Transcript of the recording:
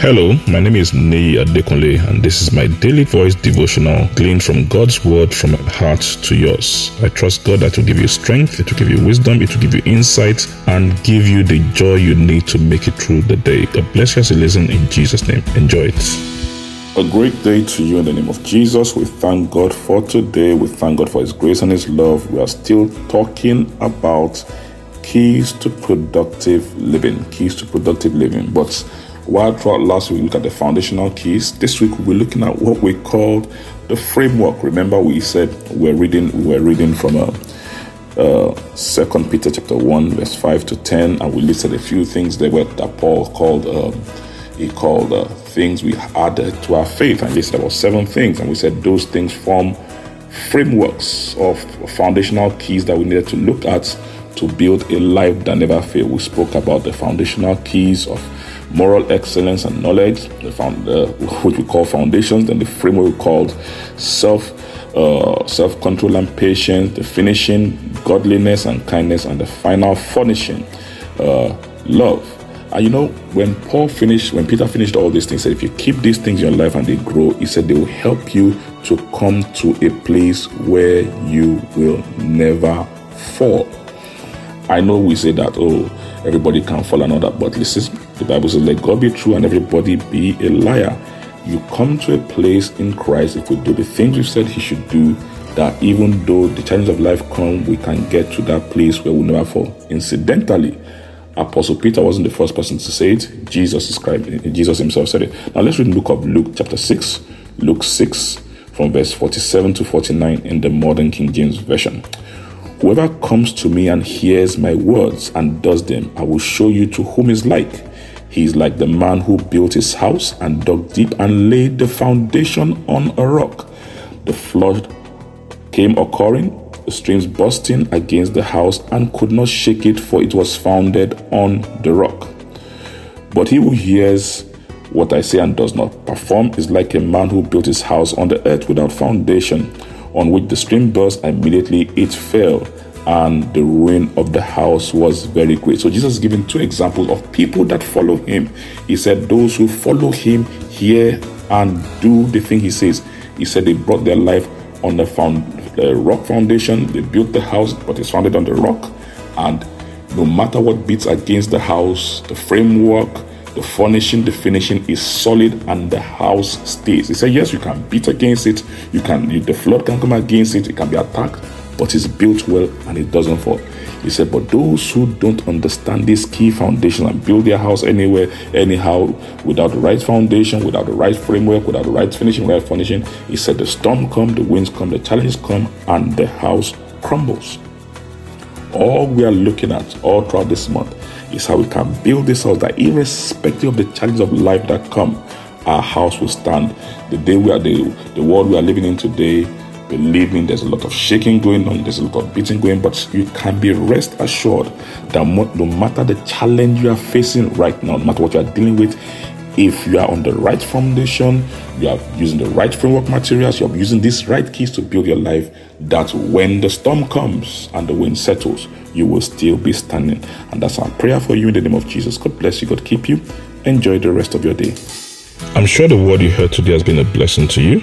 Hello, my name is Nei Adekunle, and this is my daily voice devotional gleaned from God's word from my heart to yours. I trust God that will give you strength, it will give you wisdom, it will give you insight, and give you the joy you need to make it through the day. God bless you as you listen in Jesus' name. Enjoy it. A great day to you in the name of Jesus. We thank God for today. We thank God for His grace and His love. We are still talking about keys to productive living. Keys to productive living. But while throughout last week we looked at the foundational keys, this week we'll be looking at what we called the framework. Remember, we said we're reading we were reading from a uh, Second uh, Peter chapter one verse five to ten, and we listed a few things there were that Paul called um, he called uh, things we added to our faith, and said about seven things, and we said those things form frameworks of foundational keys that we needed to look at to build a life that never fails. We spoke about the foundational keys of moral excellence and knowledge, the found, uh, which we call foundations, then the framework called self uh, self control and patience, the finishing godliness and kindness, and the final furnishing uh, love. And you know, when Paul finished, when Peter finished all these things, said, if you keep these things in your life and they grow, he said they will help you to come to a place where you will never fall. I know we say that, oh, everybody can fall and all that, but listen, the Bible says, let God be true and everybody be a liar. You come to a place in Christ if we do the things we said He should do, that even though the challenges of life come, we can get to that place where we never fall. Incidentally, Apostle Peter wasn't the first person to say it. Jesus described it. Jesus himself said it. Now let's read the book of Luke chapter 6. Luke 6 from verse 47 to 49 in the modern King James Version. Whoever comes to me and hears my words and does them, I will show you to whom is like. Is like the man who built his house and dug deep and laid the foundation on a rock. The flood came occurring, the streams bursting against the house and could not shake it, for it was founded on the rock. But he who hears what I say and does not perform is like a man who built his house on the earth without foundation on which the stream burst, and immediately it fell, and the ruin of the house was very great. So Jesus is giving two examples of people that follow him. He said, Those who follow him hear and do the thing he says. He said they brought their life on the found, the rock foundation. They built the house, but it's founded on the rock. And no matter what beats against the house, the framework, the furnishing, the finishing is solid and the house stays. He said, Yes, you can beat against it, you can the flood can come against it, it can be attacked, but it's built well and it doesn't fall. He said, But those who don't understand this key foundation and build their house anywhere, anyhow, without the right foundation, without the right framework, without the right finishing, right furnishing, he said the storm come, the winds come, the challenges come, and the house crumbles. All we are looking at all throughout this month is how we can build this house that irrespective of the challenges of life that come, our house will stand. The day we are the, the world we are living in today, believe me, there's a lot of shaking going on, there's a lot of beating going, but you can be rest assured that no matter the challenge you are facing right now, no matter what you are dealing with, if you are on the right foundation, you are using the right framework materials, you're using these right keys to build your life, that when the storm comes and the wind settles, you will still be standing. And that's our prayer for you in the name of Jesus. God bless you, God keep you. Enjoy the rest of your day. I'm sure the word you heard today has been a blessing to you.